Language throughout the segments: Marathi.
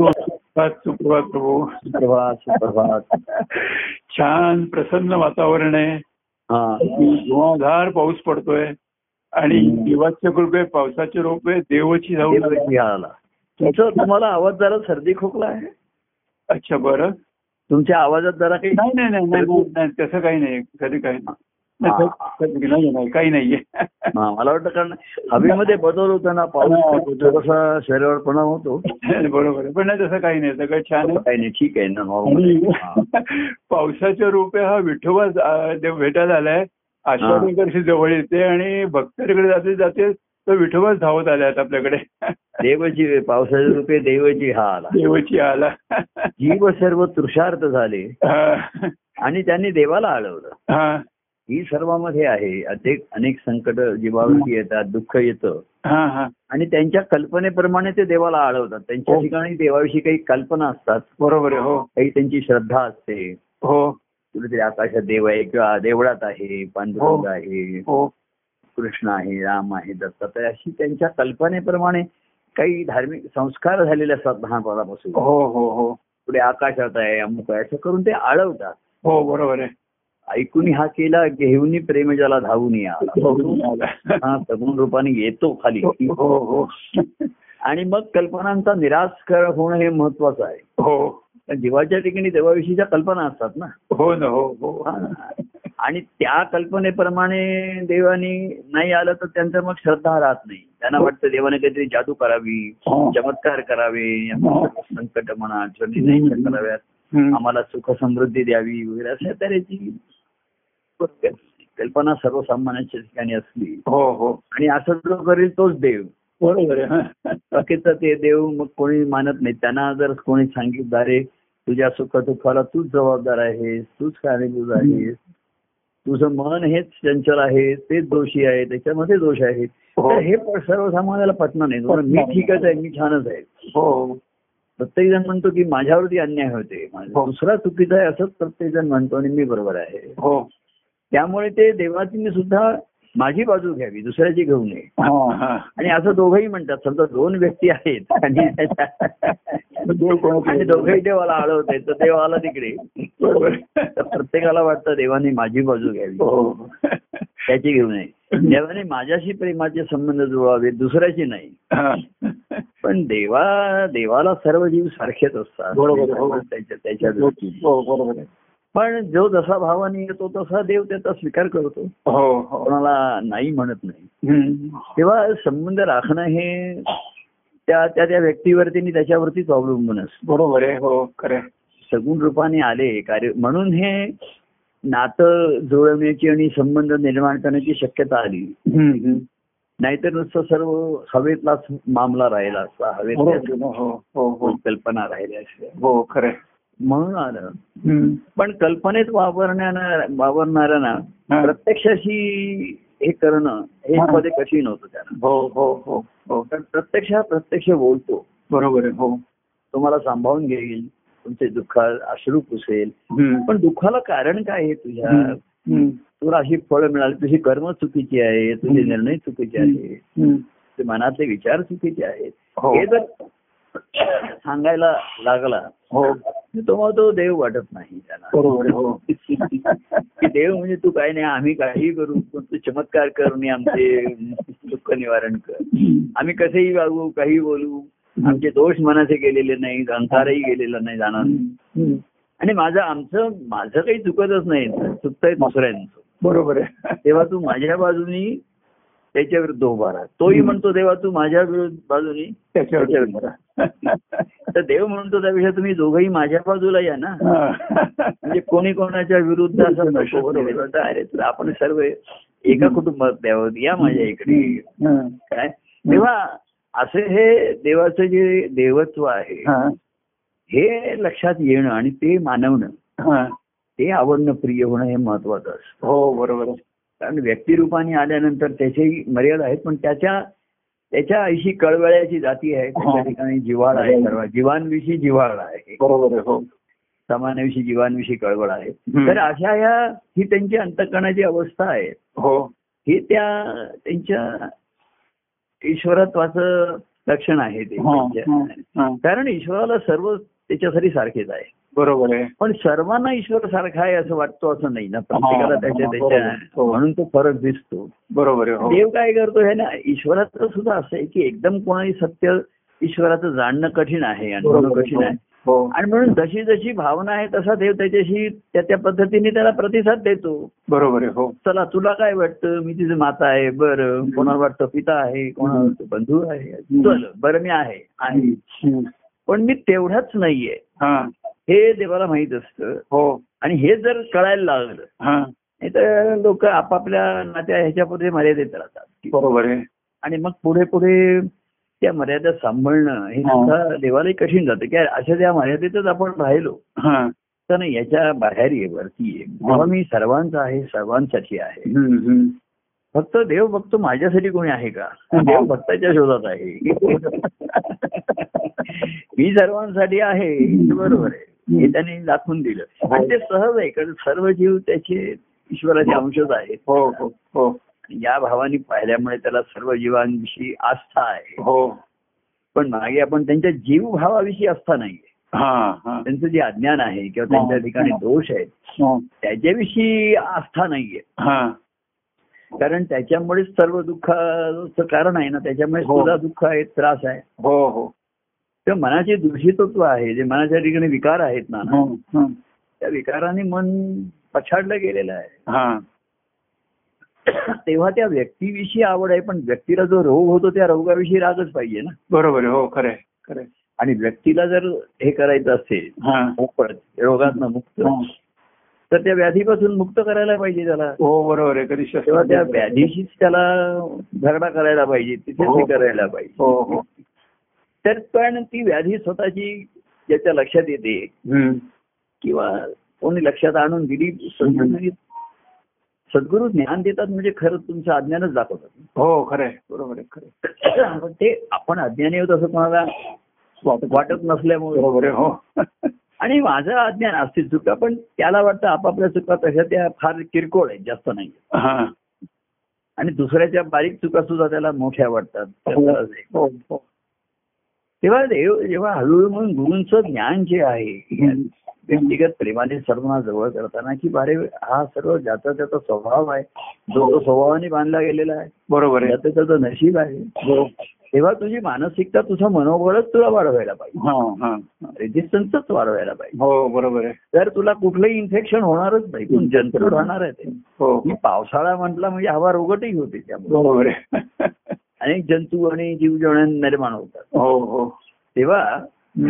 सुप्रभात सुप्रभात प्रभू. सुप्रभात सुप्रभात. छान प्रसन्न वातावरण आहे. हा. धुवाधार पाऊस पडतोय आणि. देवाच्या कृपे पावसाचे रोपे देवाची जाऊन देवाची आला. तुमचं तुम्हाला आवाज जरा सर्दी खोकला आहे? अच्छा बरं. तुमच्या आवाजात जरा काही नाही नाही नाही नाही नाही, नाही तसं काही नाही कधी काही नाही. नाही नाही काही नाहीये. मला वाटतं कारण हवेमध्ये बदल होतो ना पाऊस थोडासा शरीरावर परिणाम होतो. बरोबर पण नाही तसं काही नाही. सगळं छान काही नाही. ठीक आहे ना पावसाच्या रूपे हा विठोबा भेटायला आलाय एकादशी जवळ येते आणि भक्तांकडे जाते जाते तो विठोबाच धावत आलाय आपल्याकडे. देवाची पावसाच्या रूपे देवाची हा आला देवाची आला जीव सर्व तृषार्थ झाले. आणि त्यांनी देवाला अडवलं हा सर्वांमध्ये आहे. अनेक अनेक संकट जीवावरती येतात दुःख येतं. हा हा. आणि त्यांच्या कल्पनेप्रमाणे ते देवाला अडवतात त्यांच्या हो. ठिकाणी देवाविषयी काही कल्पना असतात. बरोबर हो. काही त्यांची श्रद्धा असते. हो. कुठेतरी आकाशात देव आहे किंवा देवळात आहे पांडुरंग हो. आहे हो. कृष्ण आहे राम आहे दत्तात्रय अशी त्यांच्या कल्पनेप्रमाणे काही धार्मिक संस्कार झालेले असतात लहानपणापासून हो हो हो. पुढे आकाशात आहे अमुक आहे असं करून ते अडवतात हो बरोबर आहे. ऐकून हा केला घेऊन प्रेम ज्याला धावून या. हो हा सगुण रूपाने येतो खाली. हो हो आणि मग कल्पनांचा निराश कर होणं हे महत्वाचं आहे. हो. जीवाच्या ठिकाणी देवाविषयीच्या कल्पना असतात ना. हो ना हो हो. हा. आणि त्या कल्पनेप्रमाणे देवानी नाही आलं तर त्यांचं मग श्रद्धा राहत नाही. त्यांना वाटतं देवाने काहीतरी जादू करावी हो. चमत्कार करावे हो. संकट म्हणा नाही कराव्यात. आम्हाला सुख समृद्धी द्यावी वगैरे अशा तऱ्हेची कल्पना सर्वसामान्यांच्या ठिकाणी असली. हो हो. आणि असं जो करेल तोच देव. बरोबर आहे. हा. बाकीचं ते देव मग कोणी मानत नाही. त्यांना जर कोणी सांगितलं अरे तुझ्या सुख दुःखाला तूच जबाबदार आहेस तूच कारणीभूत आहेस. तुझं मन हेच चंचल आहे तेच दोषी आहे त्याच्यामध्ये दोष आहेत हो. तर हे सर्वसामान्याला पटणार नाही. मी ठीकच आहे मी छानच आहे. हो. प्रत्येक जण म्हणतो की माझ्यावरती अन्याय होते. हो. दुसरा चुकीचा आहे असंच प्रत्येक जण म्हणतो आणि मी बरोबर आहे. हो. त्यामुळे ते देवाची सुद्धा माझी बाजू घ्यावी दुसऱ्याची घेऊ नये. आणि असं दोघंही म्हणतात समजा दोन व्यक्ती आहेत आणि दोघंही देवाला आळवत आहेत तर देव आला तिकडे. प्रत्येकाला वाटतं देवाने माझी बाजू घ्यावी. हो. त्याची घेऊ नये. देवाने माझ्याशी प्रेमाचे संबंध जुळवावे दुसऱ्याशी नाही. पण देवा देवाला सर्व जीव सारखेच असतात. बरोबर आहे, हो. त्याच्या पण जो जसा भावाने येतो तसा देव त्याचा स्वीकार करतो. हो हो. कोणाला नाही म्हणत नाही. तेव्हा संबंध राखणं हे त्या त्या त्या व्यक्तीवरती आणि त्याच्यावरतीच अवलंबून असतं. बरोबर आहे हो खरे सगुण रूपाने आले कार्य म्हणून हे नातं जुळवण्याची आणि संबंध निर्माण करण्याची शक्यता आली. नाहीतर नुसतं सर्व हवेतलाच मामला राहिला असता हवेत हो कल्पना राहिल्या हो खरे म्हणून आलं. पण कल्पनेत वावरण्यानं वावरणाऱ्यांना हा. प्रत्यक्षाशी हे करणं हे. मध्ये कठीण होतं त्यांना. हो हो हो हो. प्रत्यक्ष हा प्रत्यक्ष बोलतो. बरोबर आहे हो. तुम्हाला सांभाळून घेईल तुमचे दुःख अश्रू पुसेल. पण दुःखाला कारण काय आहे तुझ्या. तुला अशी फळ मिळाली तुझी कर्म चुकीची आहे तुझे. निर्णय चुकीचे आहे मनातले विचार चुकीचे आहेत. हो. हे जर सांगायला लागला हो तो मग तो देव वाटत नाही त्याला. बरोबर हो. की देव म्हणजे तू काय नाही आम्ही काही करू पण तू चमत्कार कर आणि आमचे दुःख निवारण कर. आम्ही कसेही वागू काही बोलू आमचे दोष मनाचे गेलेले नाही अंधारही गेलेला नाही जाणार. आणि माझं आमचं माझं काही चुकतच नाही चुकतंय दुसऱ्यांचं. बरोबर आहे. तेव्हा तू माझ्या बाजूनी त्याच्या विरुद्ध उभा राहा तोही म्हणतो देवा तू माझ्या विरुद्ध बाजूनी त्याच्यावर त्याच्यावर तर देव म्हणतो त्यापेक्षा तुम्ही दोघंही माझ्या बाजूला या ना. म्हणजे कोणी कोणाच्या विरुद्ध असं नको अरे तर आपण सर्व एका कुटुंबात द्यावं या माझ्या इकडे. काय? तेव्हा असे हे देवाचं जे देवत्व आहे हा. लक्षात येणं आणि ते मानवणं हा. ते आवडणं प्रिय होणं हे महत्वाचं असतं. हो बरोबर कारण व्यक्तिरूपाने आल्यानंतर त्याच्याही मर्यादा आहेत पण त्याच्या त्याच्या ऐशी कळवळ्याची जाती आहे. त्याच्या ठिकाणी जिव्हाळा आहे सर्व जीवांविषयी जिव्हाळा आहे. बरोबर हो. समानाविषयी जीवांविषयी कळवळ आहे. तर अशा या ही त्यांची अंतकरणाची अवस्था आहे. हो. ही त्या त्यांच्या ईश्वरत्वाचं लक्षण आहे ते हा. हा, हा. कारण ईश्वराला सर्व त्याच्यासाठी सारखेच आहे. बरोबर आहे. पण सर्वांना ईश्वर सारखा आहे असं वाटतो असं नाही ना? प्रत्येकाला त्याच्या हा, त्याच्या. हो. म्हणून तो फरक दिसतो. बरोबर आहे हो. देव काय करतो हे ना ईश्वराचं सुद्धा असं आहे की एकदम कोणाही सत्य ईश्वराचं जाणणं कठीण आहे बरोबर कठीण आहे. हो आणि म्हणून जशी जशी भावना आहे तसा देव त्याच्याशी त्या त्या पद्धतीने त्याला प्रतिसाद देतो. बरोबर आहे हो. चला तुला काय वाटतं? मी तिची माता आहे बरं. कोणाला वाटतं? पिता आहे कोणाला वाटतं? बंधू आहे. चल बरं मी आहे. पण मी तेवढाच नाहीये. हा हे देवाला माहीत असतं. हो. आणि हे जर कळायला लागलं हा. नाही तर लोक आपापल्या नात्या ह्याच्यामध्ये मर्यादेत राहतात. बरोबर आहे. आणि मग पुढे पुढे त्या मर्यादा सांभाळणं हे हा. सुद्धा देवालाही कठीण जातं. की अशा त्या मर्यादेतच आपण राहिलो हा. तर नाही याच्या बाहेर ये वरती ये. तेव्हा मी सर्वांचा आहे सर्वांसाठी आहे. फक्त देव बघतो माझ्यासाठी कोणी आहे का? देव भक्ताच्या शोधात आहे. मी सर्वांसाठी आहे. हे बरोबर आहे. हे त्यांनी दाखवून दिलं. आणि ते सहज आहे कारण सर्व जीव त्याचे ईश्वराचे अंशच आहेत. हो हो हो. या भावाने पाहिल्यामुळे त्याला सर्व जीवांविषयी आस्था आहे. हो. पण मागे आपण त्यांच्या जीव भावाविषयी आस्था नाहीये. हा हा. त्यांचं जे अज्ञान आहे किंवा त्यांच्या ठिकाणी दोष आहेत हा. त्याच्याविषयी आस्था नाहीये. हा. कारण त्याच्यामुळेच सर्व दुःखाचं कारण आहे ना त्याच्यामुळे हो. सुद्धा दुःख आहे त्रास आहे. हो हो. तर मनाचे दूषितत्व आहे जे मनाच्या ठिकाणी विकार आहेत ना हं, हं. त्या विकाराने मन पछाडलं गेलेलं आहे. हा. तेव्हा त्या व्यक्तीविषयी आवड आहे पण व्यक्तीला जो रोग होतो त्या रोगाविषयी रागच पाहिजे ना. बरोबर हो खरंय खरंय आणि व्यक्तीला जर हे करायचं असेल हा. मोकळ रोगातनं मुक्त हं. तर त्या व्याधीपासून मुक्त करायला पाहिजे त्याला. हो बरोबर आहे कधी तेव्हा त्या व्याधीशीच त्याला झगडा करायला पाहिजे तिथेच हो. हे करायला पाहिजे. हो हो. तर पण ती व्याधी स्वतःची ज्याच्या लक्षात येते. किंवा कोणी लक्षात आणून दिली सद्गुरू ज्ञान देतात म्हणजे खरं तुमचं अज्ञानच दाखवतात. हो खरंय बरोबर पण ते आपण अज्ञानी होत असं कोणाला वाटत नसल्यामुळे. बरोबर हो. आणि माझं अज्ञान असतील चुका पण त्याला वाटतं आपापल्या चुका तशा त्या फार किरकोळ आहेत जास्त नाही. हा. आणि दुसऱ्याच्या बारीक चुका सुद्धा त्याला मोठ्या वाटतात. हो. हो हो. तेव्हा देव जेव्हा हळूहळू म्हणून गुरूंचं ज्ञान जे आहे व्यक्तिगत प्रेमाने सर्वांना जवळ करताना की बारे हा सर्व ज्याचा त्याचा स्वभाव आहे जो तो स्वभावाने बांधला गेलेला आहे. बरोबर आहे. ज्याचं त्याचं नशीब आहे. हो. तेव्हा तुझी मानसिकता तुझं मनोबळच तुला वाढवायला पाहिजे. रेजिस्टन्सच वाढवायला पाहिजे. हो बरोबर आहे. तर तुला कुठलंही इन्फेक्शन होणारच नाही पण जंतू राहणार आहे ते. हो. मी पावसाळा म्हटला म्हणजे हवा रोगटही होते त्यामुळे. बरोबर आहे. अनेक जंतू आणि जीवजण निर्माण होतात. हो हो. तेव्हा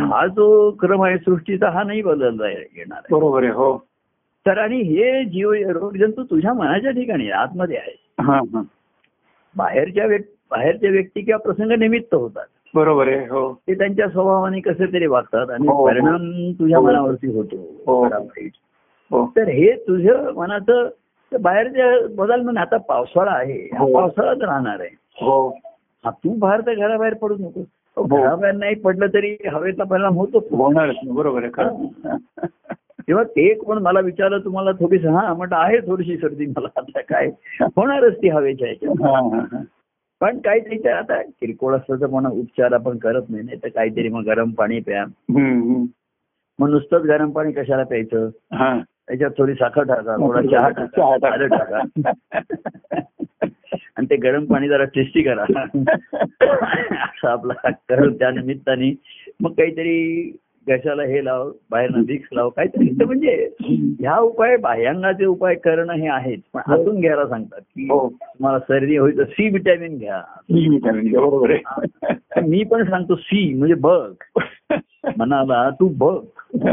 हा जो क्रम आहे सृष्टीचा हा नाही बदलता येणार. बरोबर आहे हो. तर आणि हे जीव रोगजंतू तुझ्या मनाच्या ठिकाणी आतमध्ये आहे हा हा. बाहेरच्या व्यक्ती बाहेरच्या व्यक्ती किंवा प्रसंग निमित्त होतात. बरोबर आहे हो. ते त्यांच्या स्वभावाने कसे तरी वागतात आणि हो. परिणाम तुझ्या मनावरती होतो. हो. बरा वाईट. हो. तर हे तुझं मनाचं बाहेरच्या बदल म्हणजे आता पावसाळा आहे. हा हो. पावसाळाच राहणार आहे. हो हा तू बाहेर तर घराबाहेर पडू नको हो. घराबाहेर नाही पडलं तरी हवेतला परिणाम होतो होणारच बरोबर आहे तेव्हा ते कोण मला विचारलं तुम्हाला थोडीस हा म्हटलं आहे थोडीशी सर्दी मला आता काय होणारच ती हवेच्या ह्याच्यात हा, हा, हा. पण काही त्याच्या आता किरकोळ असलं तर म्हणा उपचार आपण करत नाही नाही तर काहीतरी मग गरम पाणी प्या. मग नुसतंच गरम पाणी कशाला प्यायचं हा. त्याच्यात थोडी साखर टाका थोडा चहा टाका चहा टाका. आणि ते गरम पाणी जरा टेस्टी करा. असं आपला करून त्या निमित्ताने. मग काहीतरी घशाला हे लाव बाहेर विक्स लाव काहीतरी तर म्हणजे ह्या उपाय बाह्यांगाचे उपाय करणं हे आहेच. पण आतून घ्यायला सांगतात की हो. तुम्हाला सर्दी होईल तर सी विटॅमिन घ्या. मी विचारेन, बरोबर आहे. तर मी पण सांगतो सी म्हणजे बघ. मनाला तू बघ.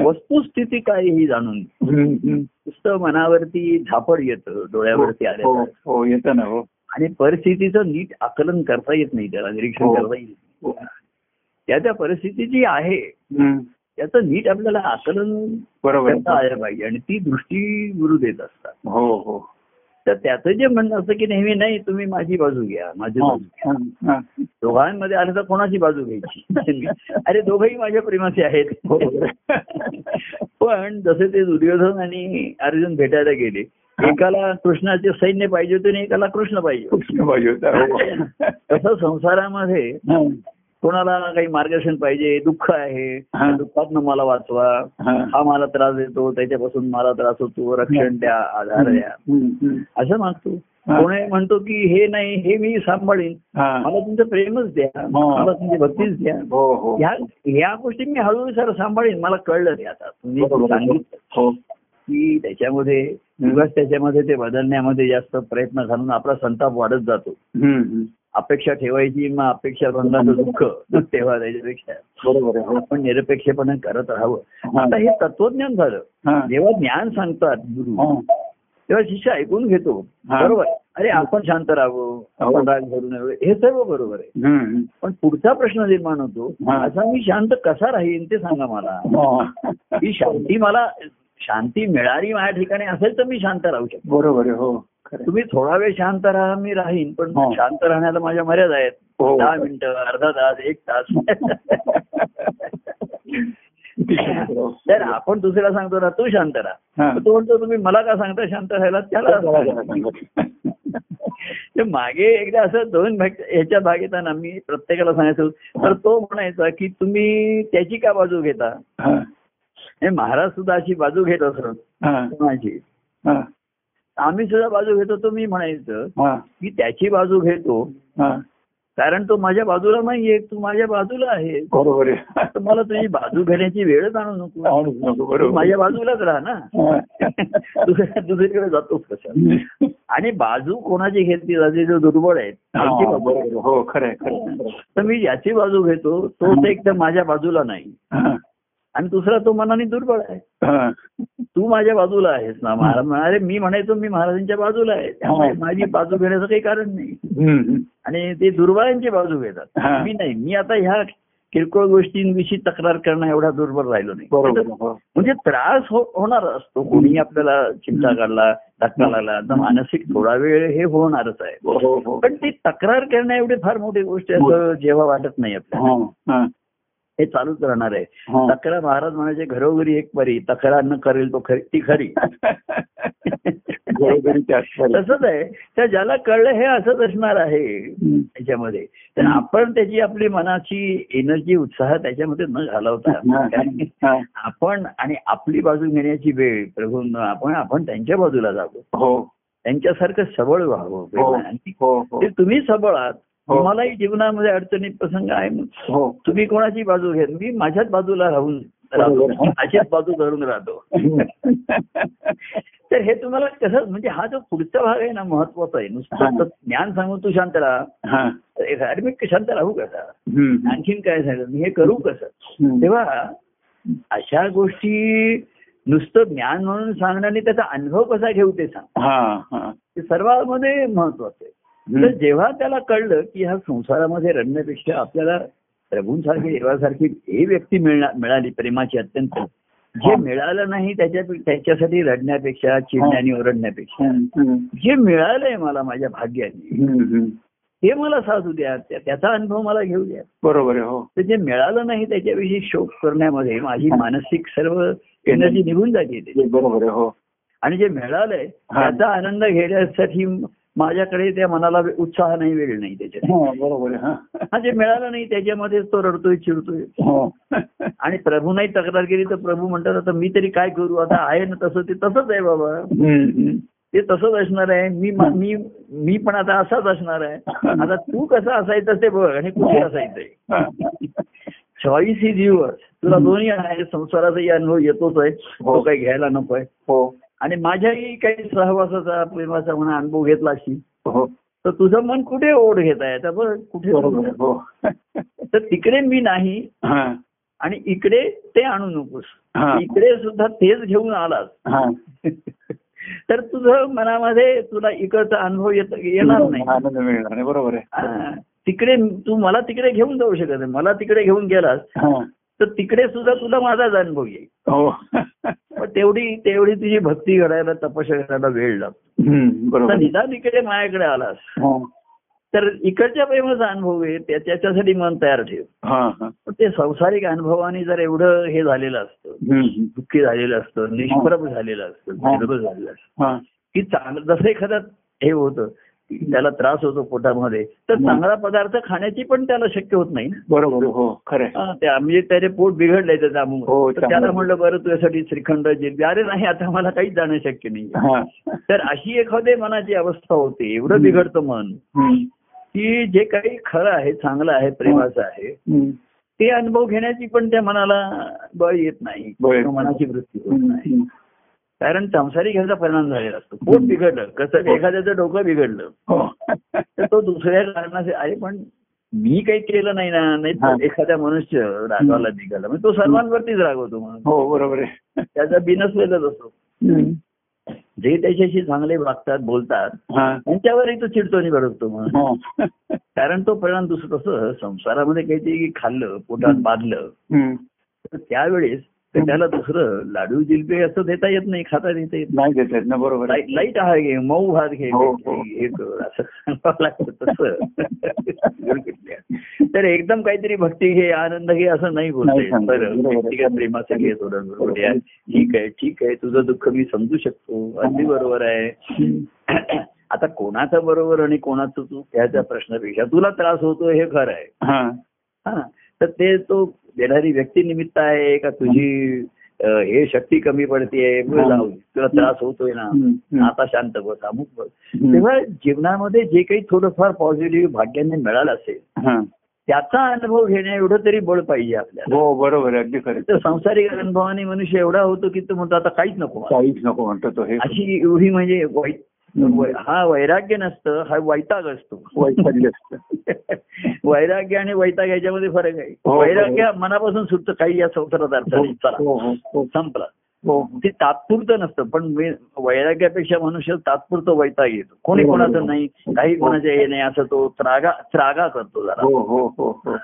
वस्तुस्थिती काय ही जाणून. नुसतं मनावरती झापड येतं डोळ्यावरती हो आलं हो येतं ना हो. आणि परिस्थितीचं नीट आकलन करता येत नाही त्याला निरीक्षण हो. करता येत नाही. हो. त्या त्या परिस्थिती जी आहे. त्याचं नीट आपल्याला आकलन करता. आलं पाहिजे आणि ती दृष्टी गुरु देत असतात हो हो तर त्याचं जे म्हणणं असतं की नेहमी नाही तुम्ही माझी बाजू घ्या माझी हा, बाजू घ्या. दोघांमध्ये आलं तर कोणाची बाजू घ्यायची अरे दोघंही माझ्या प्रेमाचे आहेत. पण जसे ते दुर्योधन आणि अर्जुन भेटायला गेले एकाला कृष्णाचे सैन्य पाहिजे होते आणि एकाला कृष्ण पाहिजे. कृष्ण पाहिजे होता. तसं संसारामध्ये. कोणाला काही मार्गदर्शन पाहिजे दुःख आहे दुःखातनं मला वाचवा हा. मला त्रास देतो त्याच्यापासून मला त्रास होतो रक्षण द्या आधार द्या. असं मागतो. कोणी म्हणतो की हे नाही हे मी सांभाळीन. मला तुमचं प्रेमच द्या. मला तुमची भक्तीच द्या हो हो ह्या गोष्टी मी हळूहळू सर सांभाळीन मला कळलं ते आता तुम्ही. सांगितलं हो की त्याच्यामध्ये दिवस त्याच्यामध्ये ते बदलण्यामध्ये जास्त प्रयत्न घालून आपला संताप वाढत जातो. अपेक्षा ठेवायची मग अपेक्षा भंगाचं दुःख तेव्हा त्याच्यापेक्षा बरोबर हो आपण निरपेक्षपणे करत राहावं हा. आता हे तत्वज्ञान झालं हा. जेव्हा ज्ञान सांगतात गुरु हा. तेव्हा शिष्य ऐकून घेतो हा. बरोबर अरे आपण शांत राहावं आपण राग धरू नये हे सर्व बरोबर आहे. पण पुढचा प्रश्न निर्माण होतो हा. असा मी शांत कसा राहीन ते सांगा मला हा. ही शांती मला शांती मिळाली माझ्या ठिकाणी असेल तर मी शांत राहू शकतो. बरोबर आहे हो. तुम्ही थोडा वेळ शांत राहा मी राहीन पण हो. शांत राहण्याला माझ्या मर्यादा आहेत. हो. दहा मिनिटं अर्धा तास एक तास. तर आपण दुसऱ्याला सांगतो ना तू शांत राहा. तो म्हणतो तुम्ही मला का सांगता शांत राहायला? त्याला मागे एकदा असं दोन भाग ह्याच्या भाग येताना मी प्रत्येकाला सांगायचो तर तो म्हणायचा की तुम्ही त्याची का बाजू घेता? महाराज सुद्धा अशी बाजू घेत असत हा. हा. आम्ही सुद्धा बाजू घेतो तो मी म्हणायचं हा. की त्याची बाजू घेतो हा. कारण तो माझ्या बाजूला नाहीये तू माझ्या बाजूला आहे बरोबर आहे तर मला तुझी बाजू घेण्याची वेळच आणू नको माझ्या बाजूलाच राहा ना हा. दुसरीकडे जातोस कसं आणि बाजू कोणाची घेतली जाते जो दुर्बळ आहेत हा. हो आहे, खरं आहे. तर मी याची बाजू घेतो तो तर एकदम माझ्या बाजूला नाही हा. आणि दुसरा तो मनाने दुर्बळ आहे. हा. तू माझ्या बाजूला आहेस ना महाराज. म्हणाले मी म्हणायचो मी महाराजांच्या बाजूला आहे. त्यामुळे माझी बाजू घेण्याचं काही कारण नाही. आणि ते दुर्बळांची बाजू घेतात. हा. मी नाही. मी आता ह्या किरकोळ गोष्टींविषयी तक्रार करणं एवढा दुर्बल राहिलो नाही. हो. म्हणजे त्रास हो- होणार असतो. कोणी आपल्याला चिंता काढला धक्का लागला तर मानसिक थोडा वेळ हे होणारच आहे. हो हो पण ती तक्रार करणं एवढी फार मोठी गोष्ट असं जेव्हा वाटत नाही आपल्याला. हा. चालूच राहणार आहे. हा. तक्रार महाराज म्हणायचे घरोघरी एक परी तक्रार न करेल तो खरी ती खरी. तसंच आहे. त्या ज्याला कळलं हे असंच असणार आहे. त्याच्यामध्ये. तर आपण त्याची आपली मनाची एनर्जी उत्साह त्याच्यामध्ये न घालवता. आपण आणि आपली बाजू घेण्याची वेळ प्रभू आपण आपण त्यांच्या बाजूला जावं. हो. त्यांच्यासारखं सबळ व्हावं. आणि हो. ते तुम्ही सबळ आहात. हो. तुम्हालाही जीवनामध्ये अडचणी प्रसंग आहे हो. तुम्ही कोणाची बाजू घेत? मी माझ्याच बाजूला राहून राहतो. अशीच बाजू धरून राहतो. तर हे तुम्हाला कसं म्हणजे हा जो पुढचा भाग आहे ना महत्त्वाचा आहे. नुसतं ज्ञान सांगून तू शांत राहा. हा. अरे मी शांत राहू कसा. आणखीन काय झालं? मी हे करू कसं. तेव्हा अशा गोष्टी नुसतं ज्ञान म्हणून सांगणं आणि त्याचा अनुभव कसा घेऊ ते सांग. सर्वांमध्ये महत्वाचं आहे. तर. जेव्हा त्याला कळलं की ह्या संसारामध्ये रडण्यापेक्षा आपल्याला प्रभूंसारखी देवासारखी हे व्यक्ती मिळणार मिळाली प्रेमाची अत्यंत जे. मिळालं नाही त्याच्या त्याच्यासाठी रडण्यापेक्षा चिडण्याने ओरडण्यापेक्षा. जे मिळालंय मला माझ्या भाग्याने. हे मला साधू द्या त्या- त्याचा अनुभव मला घेऊ द्या बरोबर आहे हो तर जे मिळालं नाही त्याच्याविषयी शोक करण्यामध्ये माझी मानसिक सर्व एनर्जी निघून जाते. बरोबर हो आणि जे मिळालंय. त्याचा आनंद घेण्यासाठी माझ्याकडे त्या मनाला उत्साह नाही वेळ नाही त्याच्यात. हा, बरोबर हा. हा जे मिळालं नाही त्याच्यामध्ये तो रडतोय चिडतोय. हो. आणि प्रभू नाही तक्रार केली तर प्रभू म्हणतात आता मी तरी काय करू? आता आहे ना तसं ते तसंच आहे बाबा. ते तसंच असणार आहे. मी मी मी पण आता असाच असणार आहे. आता तू कसं असायचं ते बघ आणि कुठे असायचंय? हा. चॉईस इज युअर्स तुला दोन्ही आहे संसाराचाही अनुभव येतोच आहे. तो काही घ्यायला नकोय हो. आणि माझ्याही काही सहवासाचा प्रेमाचा म्हणा अनुभव घेतला असेल हो. तर तुझं मन कुठे ओढ घेत आहे? आता बघ कुठे हो. तर तिकडे मी नाही. आणि इकडे ते आणू नकोस. इकडे सुद्धा तेच घेऊन आलास. तर तुझं मनामध्ये तुला इकडचा अनुभव येत येणार नाही. आनंद मिळणार नाही. बरोबर आहे. तिकडे तू मला तिकडे घेऊन जाऊ शकत नाही. मला तिकडे घेऊन गेलास. तर तिकडे सुद्धा तुला माझाच अनुभव येईल. हो. तेवढी तेवढी तुझी भक्ती घडायला तपस्या करायला वेळ लागतो. निदान इकडे माझ्याकडे आलास. हा. तर इकडच्या प्रेमाचा अनुभव आहे त्या- त्याच्यासाठी मन तयार ठेव. हा हा. ते संसारिक अनुभवाने जर एवढं हे झालेलं असतं हम्म, दुःखी झालेलं असतं निष्प्रभ झालेलं असतं झालेलं असतं की चांगलं जसं एखादं हे होतं त्याला त्रास होतो पोटामध्ये. तर चांगला पदार्थ खाण्याची पण त्याला शक्य होत नाही ना. बरोबर हो त्या म्हणजे त्याचे पोट बिघडलंय त्याचं हो, त्याला. म्हणलं बरं तुझ्यासाठी श्रीखंड जिलबी अरे नाही आता मला काहीच जाणं शक्य नाही तर अशी एखादी मनाची अवस्था होते. एवढं बिघडतं मन. की जे काही खरं आहे चांगलं आहे प्रेमाचं आहे. ते अनुभव घेण्याची पण त्या मनाला बळ येत नाही. मनाची वृत्ती होत. नाही. कारण संसारिक ह्याचा परिणाम झालेला असतो. पोट बिघडलं? कसं एखाद्याचं डोकं बिघडलं? हो. तर तो दुसऱ्या कारणाचे अरे पण मी काही केलं नाही ना नाही हा. एखाद्या मनुष्य रागावला निघाला. म्हणजे तो सर्वांवरतीच रागवतो म्हणून. हो बरोबर आहे. त्याचा बिनसलेलाच असतो. हम्म. जे त्याच्याशी चांगले वागतात बोलतात हा. त्यांच्यावरही तो चिडतोनी भडकतो म्हणून. हो. कारण तो परिणाम दुसरं कसं संसारामध्ये काहीतरी खाल्लं पोटात बांधलं. तर त्यावेळेस तर त्याला दुसरं लाडू जिलबी असं देता येत नाही खाता देता येत नाही देत आहेत ना बरोबर आहे. लाइट आहार घे मऊ भात घे हो, हो. कर असं सांगावं लागतं तसं तर एकदम काहीतरी भक्ती घे आनंद घे असं नाही बोलते. बरं आहे. व्यक्तिगत प्रेमाचं घे थोडं बरोबर आहे ठीक आहे ठीक आहे तुझं दुःख मी समजू शकतो अगदी बरोबर आहे. आता कोणाचं बरोबर आणि कोणाचं चूक ह्याच्या प्रश्नापेक्षा तुला त्रास होतो हे खरं आहे तर ते तो देणारी व्यक्ती निमित्त आहे का? तुझी हे शक्ती कमी पडतीये. तुला त्रास होतोय ना. आता शांत बस अमुक बस. तेव्हा जीवनामध्ये जे काही थोडंफार पॉझिटिव्ह भाग्याने मिळालं असेल त्याचा अनुभव घेण्या एवढं तरी बळ पाहिजे आपल्याला. हो बरोबर अगदी खरं तर संसारिक अनुभवाने मनुष्य एवढा होतो की तो म्हणतो आता काहीच नको. काहीच नको म्हणतो तो. हे अशी एवढी म्हणजे वै- वै- हा वैराग्य नसतं हा वैताग असतो. वैफल्य असतं. वैराग्य आणि वैताग याच्यामध्ये फरक आहे. हो, वैराग्य मनापासून सुटतं काही या संसारात अर्थ हो हो हो संपला. हो ते तात्पुरतं नसतं पण मे- वैराग्यापेक्षा मनुष्य तात्पुरतं वैताग येतो. कोणी हो, हो, कोणाचं हो. नाही काही कोणाचं हे नाही असं तो त्रागा त्रागा करतो जरा. हो हो हो हो.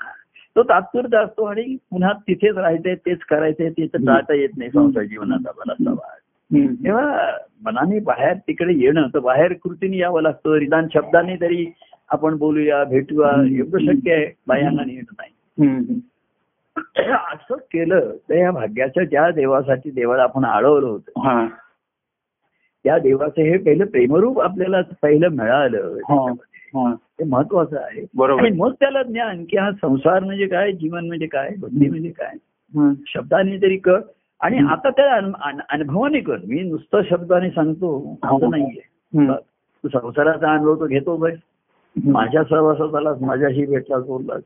तो तात्पुरता असतो आणि पुन्हा तिथेच राहायचंय तेच करायचंय तिथं टाळता येत नाही संसार जीवनाचा बराचसा भाग. तेव्हा मनाने बाहेर तिकडे येणं तर बाहेर कृतीने यावं लागतं. निदान शब्दाने तरी आपण बोलूया भेटूया एवढं शक्य आहे. बाह्यांना येणं नाही. असं केलं तर या भाग्याच्या ज्या देवासाठी देवाला आपण अडवलं होतं त्या देवाचं हे पहिलं प्रेमरूप आपल्याला पहिलं मिळालं. ते महत्वाचं आहे. बरोबर. मग त्याला ज्ञान की हा संसार म्हणजे काय जीवन म्हणजे काय बुद्धी म्हणजे काय. शब्दाने तरी कर आणि आता त्या अनु- अनु- अनुभवाने कर मी नुसतं शब्दाने सांगतो असं नाहीये. तू संसाराचा अनुभव तो घेतो बस. माझ्या सहवासात आलास माझ्याशी भेटलास बोललास.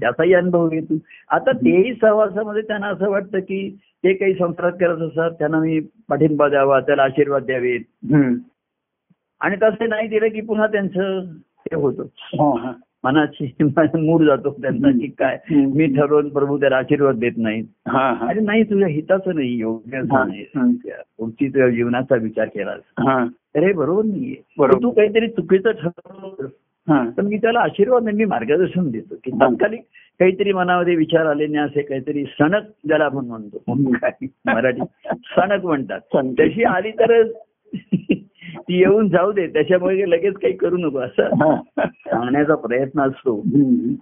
त्याचाही अनुभव घे तू आता तेही सहवासामध्ये त्यांना असं वाटतं की ते काही संसारात करत असतात त्यांना मी पाठिंबा द्यावा त्याला आशीर्वाद द्यावेत. आणि तसं नाही दिलं की पुन्हा त्यांचं हे होतं हा, हा. मनाची मूड जातो त्यांचा की काय. मी ठरवून प्रभू त्याला आशीर्वाद देत नाही. अरे नाही तुझ्या हिताचं नाही. त्या पुढची तुझ्या जीवनाचा विचार केलास. हा, तर हे बरोबर नाहीये. तू काहीतरी चुकीचं ठरवलं. हा. तर मी त्याला आशीर्वाद नाही मी मार्गदर्शन देतो. की. तात्कालिक काहीतरी मनामध्ये विचार आले नाही असे काहीतरी सणक ज्याला आपण म्हणतो. मराठी सणक म्हणतात. तशी आली तर ती येऊन जाऊ दे त्याच्यामुळे लगेच काही करू नको असं. सांगण्याचा प्रयत्न असतो.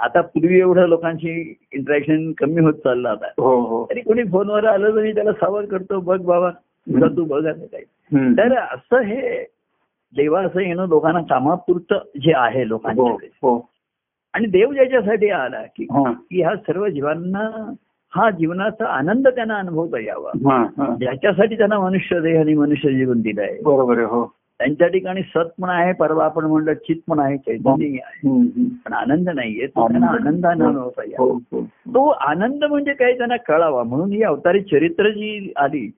आता पूर्वी एवढं लोकांशी इंटरॅक्शन कमी होत चाललं आता. हो हो. तरी कोणी फोनवर आलं तर मी त्याला सावध करतो बघ बाबा तुझा तू बघ हम्म. तर असं हे देवा असं येणं लोकांना कामापुरतं जे आहे हो लोकांच्याकडे हो. आणि देव ज्याच्यासाठी आला की की ह्या सर्व जीवांना हा जीवनाचा आनंद त्यांना अनुभवता यावा. हा हा. ज्याच्यासाठी त्यांना मनुष्य देह आणि मनुष्य जीवन दिलं आहे. बरोबर आहे हो. त्यांच्या ठिकाणी सत पण आहे परवा आपण म्हणलं चित पण आहे चैतन्य आहे. हम्म, हम्म. पण आनंद नाहीये तो त्यांना आनंदाने अनुभवता हो यावा. हो तो आनंद म्हणजे काय त्यांना कळावा. म्हणून ही अवतारी चरित्र जी आली.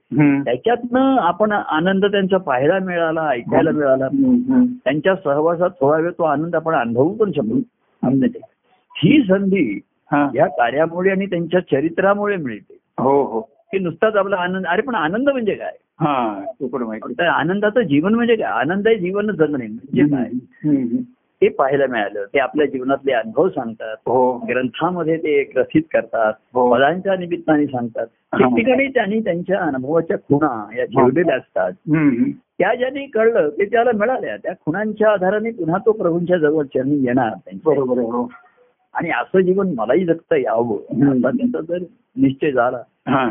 त्याच्यातनं आपण आनंद त्यांचा पाहायला मिळाला ऐकायला मिळाला. त्यांच्या सहवासात थोडा वेळ तो आनंद आपण अनुभवू पण शकतो. ही संधी हा. या कार्यामुळे आणि त्यांच्या चरित्रामुळे मिळते. हो हो. की नुसताच आपला आनंद अरे पण आनंद म्हणजे काय? हा ते पण माहिती आनंदाचं जीवन म्हणजे काय? आनंद आहे जीवन जगणे म्हणजे काय. ते पाहायला मिळालं. ते आपल्या जीवनातले अनुभव सांगतात. हो. ग्रंथामध्ये ते ग्रथित करतात. हो. पदांच्या निमित्ताने सांगतात. हा. ठिकठिकाणी त्यांनी त्यांच्या अनुभवाच्या खुणा या ठेवलेल्या असतात. त्या ज्यांनी कळलं ते त्याला मिळाल्या. त्या खुणांच्या आधाराने पुन्हा तो प्रभूंच्या जवळ चरणी येणार त्यांच्या. बरोबर हो. आणि असं जीवन मलाही जगता यावं. त्याचा जर निश्चय झाला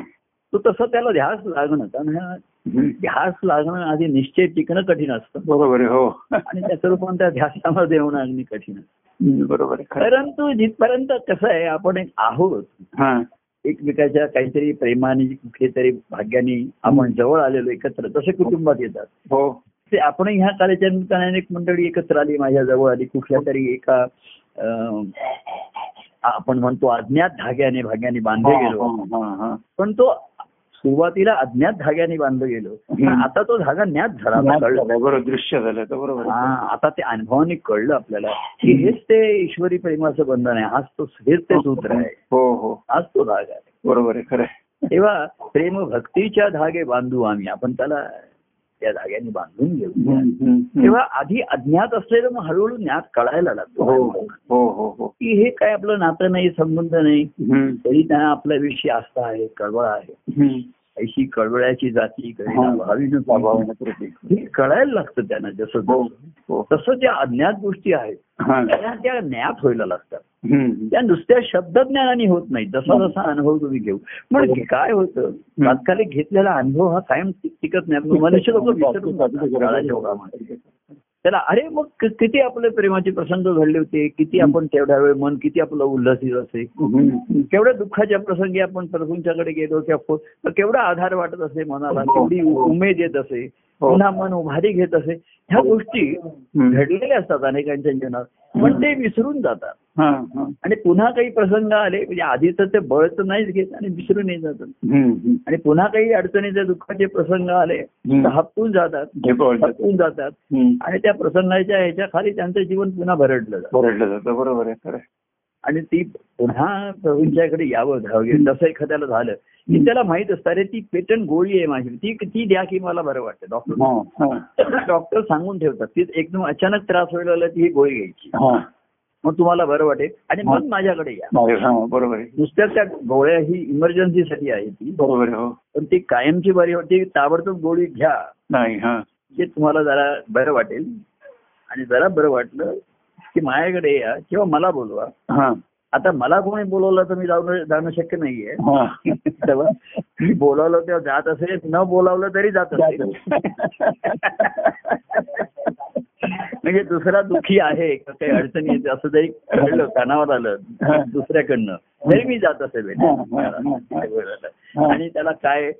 तो तसं त्याला ध्यास लागणं. कारण. ध्यास लागणं आधी निश्चय टिकणं कठीण असतं. बरोबर हो. आणि त्याचं रूपांतर त्या ध्यासामध्ये होणं अगदी कठीण असतं. बरोबर परंतु जिथपर्यंत कसं आहे आपण एक आहोत. हा. एकमेकाच्या काहीतरी प्रेमाने कुठे तरी भाग्याने आपण जवळ आलेलो एकत्र. तसे कुटुंबात येतात. हो. ते आपण ह्या कार्याच्या निमित्ताने अनेक मंडळी एकत्र आली माझ्या जवळ आली कुठल्या तरी एका आपण म्हणतो अज्ञात धाग्याने भाग्याने बांधले गेलो. पण तो सुरुवातीला अज्ञात धाग्याने बांधलं गेलो. आता तो धागा ज्ञात झाला कळलं दृश्य झालं बरोबर हा. आता ते अनुभवाने कळलं आपल्याला की हेच ते ईश्वरी प्रेमाचं बंधन आहे हाच तो हेच ते सूत्र आहे हो हो हाच तो धागा आहे बरोबर आहे खरं. तेव्हा प्रेम भक्तीच्या धागे बांधू आम्ही आपण त्याला त्या धाग्याने बांधून घेऊ हम्म, हम्म, हम्म. तेव्हा आधी अज्ञात असलेलं मग हळूहळू ज्ञात कळायला लागतो. हो हो हो की हे काय आपलं नातं नाही संबंध नाही. तरी त्यांना आपल्याविषयी आस्था आहे कळवळ आहे. ऐशी कळवळ्याची जाती हा. हे कळायला लागतं त्यांना जसं हो. हो तसं ज्या अज्ञात गोष्टी आहेत हा. त्या त्या ज्ञात व्हायला लागतात. त्या नुसत्या शब्दज्ञानाने होत नाही जसा जसा अनुभव तुम्ही घेऊ पण काय होतं तात्कालिक घेतलेला अनुभव हा कायम टिक- टिकत नाही मनुष्य लोक त्याला अरे मग किती आपले प्रेमाचे प्रसंग घडले होते किती आपण तेवढ्या वेळ मन किती आपलं उल्हसित असे. केवढ्या दुःखाच्या प्रसंगी आपण प्रभूंच्याकडे गेलो किंवा केवढा आधार वाटत असे मनाला केवढी उमेद येत असे हो. पुन्हा मन उभारी घेत असे ह्या गोष्टी हम्म. घडलेल्या असतात अनेकांच्या जीवनात पण ते विसरून जातात हा, हा. आणि पुन्हा काही प्रसंग आले म्हणजे आधी तर ते बळ तर नाहीच घेत आणि विसरून येत जातात. आणि पुन्हा काही अडचणीचे दुःखाचे प्रसंग आले. तर हप्तून जातात हे. हप्तून जातात. आणि त्या प्रसंगाच्या ह्याच्या खाली त्यांचं जीवन पुन्हा भरडलं जातं भरडलं जातं बरोबर आहे. आणि ती पुन्हा प्रभूंच्याकडे यावं धावं जसं एखाद्याला झालं की त्याला माहीत असतं अरे ती पेटंट गोळी आहे माझी. ती ती द्या की मला बरं वाटतं. डॉक्टर हा, हा. डॉक्टर सांगून ठेवतात ती एकदम अचानक त्रास व्हायला ती गोळी घ्यायची. हा. मग तुम्हाला बरं वाटेल. आणि मग माझ्याकडे या. हा, बरोबर नुसत्या त्या गोळ्या ही इमर्जन्सीसाठी आहे ती. बरोबर पण ती कायमची बरी वाटते ताबडतोब गोळी घ्या. नाही हा. जे तुम्हाला जरा बरं वाटेल. आणि जरा बरं वाटलं की माझ्याकडे या किंवा मला बोलवा. हा. आता मला कोणी बोलवलं तर मी जाणं जाणं शक्य नाहीये. हा. तेव्हा मी बोलावलं तेव्हा जात असेल न बोलावलं तरी जात असेल. म्हणजे दुसरा दुःखी आहे काही अडचणी येते असं जरी कळलं कानावर आलं दुसऱ्याकडनं तरी मी जात असेल आणि त्याला काय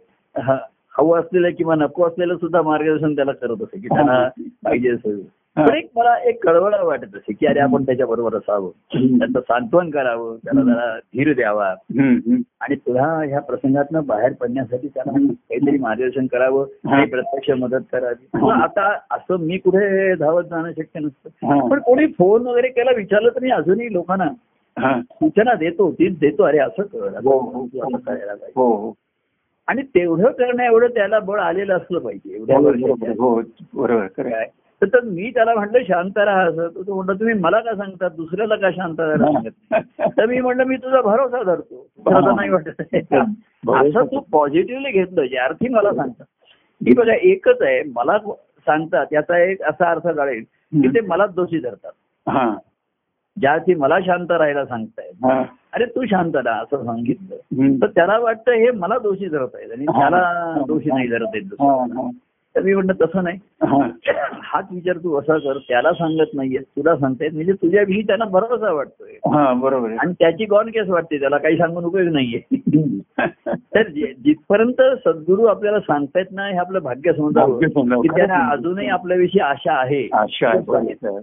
हवं असलेलं किंवा नको असलेलं सुद्धा मार्गदर्शन त्याला करत असे की त्याला पाहिजे असेल. पण एक मला एक कळवळा वाटत असे की अरे आपण त्याच्या बरोबर असावं त्याचं सांत्वन करावं त्याला जरा धीर द्यावा. आणि पुन्हा ह्या प्रसंगातनं बाहेर पडण्यासाठी त्याला काहीतरी मार्गदर्शन करावं आणि प्रत्यक्ष मदत करावी. आता असं मी कुठे धावत जाणं शक्य नसतं. हा. पण कोणी फोन वगैरे केला विचारलं तर मी अजूनही लोकांना हा. सूचना देतो तीच देतो अरे असं हो, करायला पाहिजे. हो हो. आणि तेवढं करणं एवढं त्याला बळ आलेलं असलं पाहिजे एवढ्या बरोबर हो तर मी त्याला म्हटलं शांत राहा असं. तो म्हणलं तुम्ही मला का सांगता दुसऱ्याला का शांत राहायला सांगत तर मी म्हटलं मी तुझा भरोसा धरतो. भरोसा नाही वाटत. असं तू पॉझिटिव्हली घेतलं जे अर्थी मला सांगतात. मी बघा एकच आहे मला सांगतात याचा एक असा अर्थ काढेल की ते मलाच दोषी धरतात. हा. ज्या अर्थी मला शांत राहायला सांगतायत. हा. अरे तू शांत राहा असं सांगितलं. तर त्याला वाटतं हे मला दोषी धरत आहेत आणि त्याला दोषी नाही धरत आहेत हा. हा. तर मी म्हटलं तसं नाही. हाच विचार तू असा कर त्याला सांगत नाहीये तुला सांगतायत म्हणजे तुझ्याविषयी त्यांना भरोसा वाटतोय. हा बरोबर आहे. आणि त्याची गॉन केस वाटते त्याला काही सांगून उपयोग नाहीये. तर जिथपर्यंत सद्गुरू आपल्याला सांगतायत ना हे आपलं भाग्य समजावं. की त्यांना अजूनही आपल्याविषयी आशा आहे.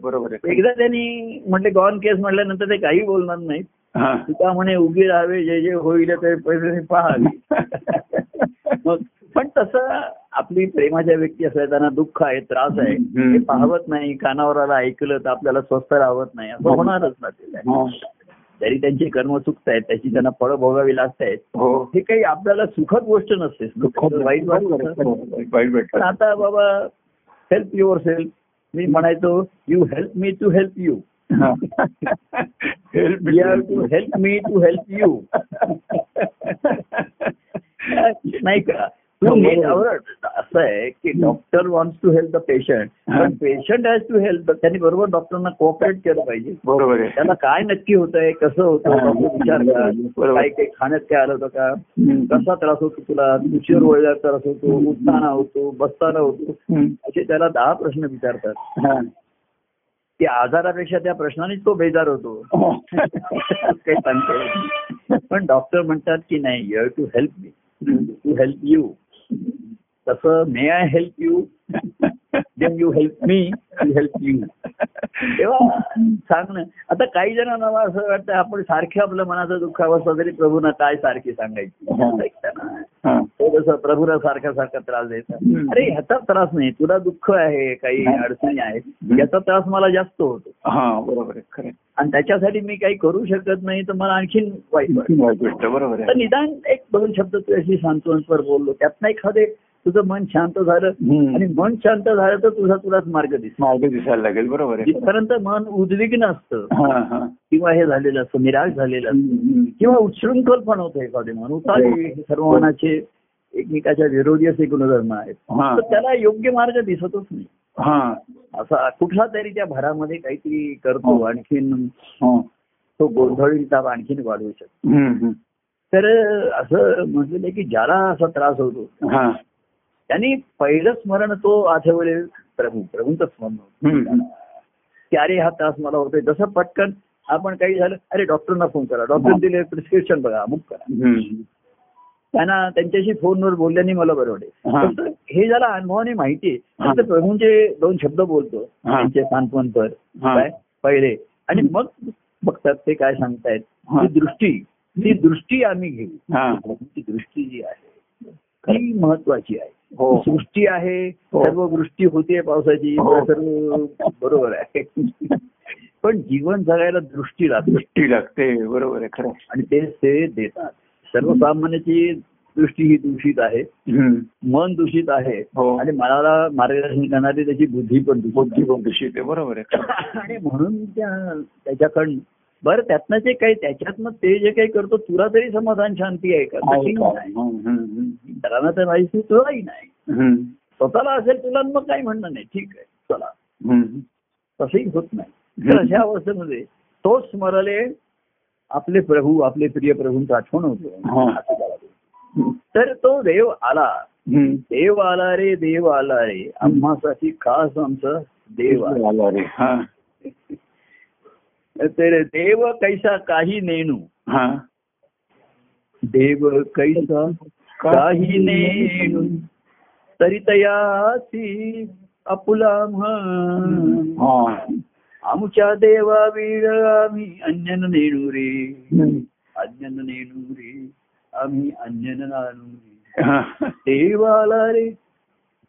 बरोबर एकदा त्यांनी म्हटले गॉन केस म्हटल्यानंतर ते काही बोलणार नाहीत. तुका म्हणे उगी राहावे जे जे होईल ते पहिले पाहावे मग पण तसं आपली प्रेमाच्या व्यक्ती असल्या त्यांना दुःख आहे त्रास आहे. हे पाहवत नाही कानावर आला ऐकलं तर आपल्याला स्वस्त राहत नाही असं होणारच ना ते. हा. जरी त्यांची कर्म चुकत आहेत त्याची त्यांना फळं भोगावी लागत आहेत हो. हे काही आपल्याला सुखद गोष्ट नसते. वाईट वाटत. वाईट आता बाबा हेल्प युअर सेल्फ मी म्हणायचो you help me to help you to help me to help you नाही का? तू असं आहे की doctor wants to help the patient. पण पेशंट हॅज टू हेल्प त्यांनी बरोबर डॉक्टरना कोऑपरेट केलं पाहिजे. बरोबर आहे. त्याला काय नक्की होत आहे कसं होतं विचार. काय काही खाण्यात काय आलं होतं का. कसा त्रास होतो तुला? उशीर वळल्यावर त्रास होतो उठताना होतो बसताना होतो. असे त्याला दहा प्रश्न विचारतात. हा. त्या आजारापेक्षा त्या प्रश्नानेच तो बेजार होतो. काही सांगता. पण डॉक्टर म्हणतात की नाही you have to help me to help you तसं may I help you then you help me to help you तेव्हा सांगणं आता काही जणांना मला असं वाटतं आपण सारखे आपलं मनाचं दुःख अवस्था तरी प्रभूना काय सारखी सांगायची. ऐकता ना. तो जसं प्रभूला सारखा सारखा त्रास द्यायचा. अरे ह्याचा त्रास नाही तुला दुःख आहे काही. अडचणी आहेत. याचा त्रास मला जास्त होतो. हा बरोबर. आणि त्याच्यासाठी मी काही करू शकत नाही तर मला आणखीन वाईट वाटतं. बरोबर निदान एक दोन शब्द तुझ्याशी सांत्वनपर बोललो. त्यातनं एखादे तुझं मन शांत झालं. आणि मन शांत झालं तर तुझा तुलाच मार्ग दिसतो मार्ग दिसायला लागेल बरोबर आहे जिथपर्यंत मन उद्विग्न असतं किंवा हे झालेलं असतं निराश झालेलं असतं. किंवा उच्छृंखल पण होतं एखादे मन उतारे हे सर्व मनाचे एकमेकाच्या विरोधी असे गुणधर्म आहेत. तर त्याला योग्य मार्ग दिसतच नाही असा कुठला तरी त्या भरामध्ये काहीतरी करतो हो. आणखीन हा. तो गोंधळी ताप आणखीन वाढवू शकतो. तर असं म्हटलेलं की ज्याला असा त्रास होतो त्यांनी पहिलं स्मरण तो आठवले प्रभू प्रभूंचं स्मरण. की अरे हा त्रास मला होतोय जसं पटकन आपण काही झालं अरे डॉक्टरना फोन करा डॉक्टर दिले प्रिस्क्रिप्शन बघा अमुक करा. त्यांना त्यांच्याशी फोनवर बोलल्याने मला बरं हा. वाटेल हे ज्याला अनुभवाने माहिती आहे. फक्त प्रभूंचे दोन शब्द बोलतो. त्यांचे सांत्वनपर. काय पहिले आणि मग बघतात ते काय सांगतायत हा. दृष्टी ती दृष्टी आम्ही घेऊ दृष्टी जी आहे ती महत्वाची आहे सृष्टी आहे हो. सर्व वृष्टी होते पावसाची हो. सर्व बरोबर आहे पण जीवन जगायला दृष्टी लागते दृष्टी लागते बरोबर आहे खरं. आणि ते ते देतात सर्वसामान्याची दृष्टी ही दूषित आहे. मन दूषित आहे हो. आणि मनाला मार्गदर्शन करणारी त्याची बुद्धी पण दूषित बुद्धी आहे. पण दूषित आहे बरोबर आहे. आणि म्हणून त्या त्याच्याकडं बरं त्यातनं जे काही त्याच्यातनं ते जे काही करतो तुला तरी समाधान शांती आहे का? आहे कठीण का? नाही. हम्म, हम्म, इतरांना तर नाही तुलाही नाही. स्वतःला असेल तुला मग काही म्हणणं नाही. ठीक आहे चला. तसंही होत नाही. तर अशा अवस्थेमध्ये तो स्मरले आपले प्रभू आपले प्रिय प्रभूंचं आठवण होतो. हा. तर तो देव आला. देव आला रे देव आला रे. आम्हासाठी खास आमचा देव आला आला रे. हा. तर देव कैसा काही नेणू? हा. देव कैसा काही नेणू? तरी तयासी आपुला म्हण. हा. आमच्या देवा वीर आम्ही अन्यन नेणू रे. अन्यन नेणू रे. आम्ही अन्यन नाणू रे. देवाला रे.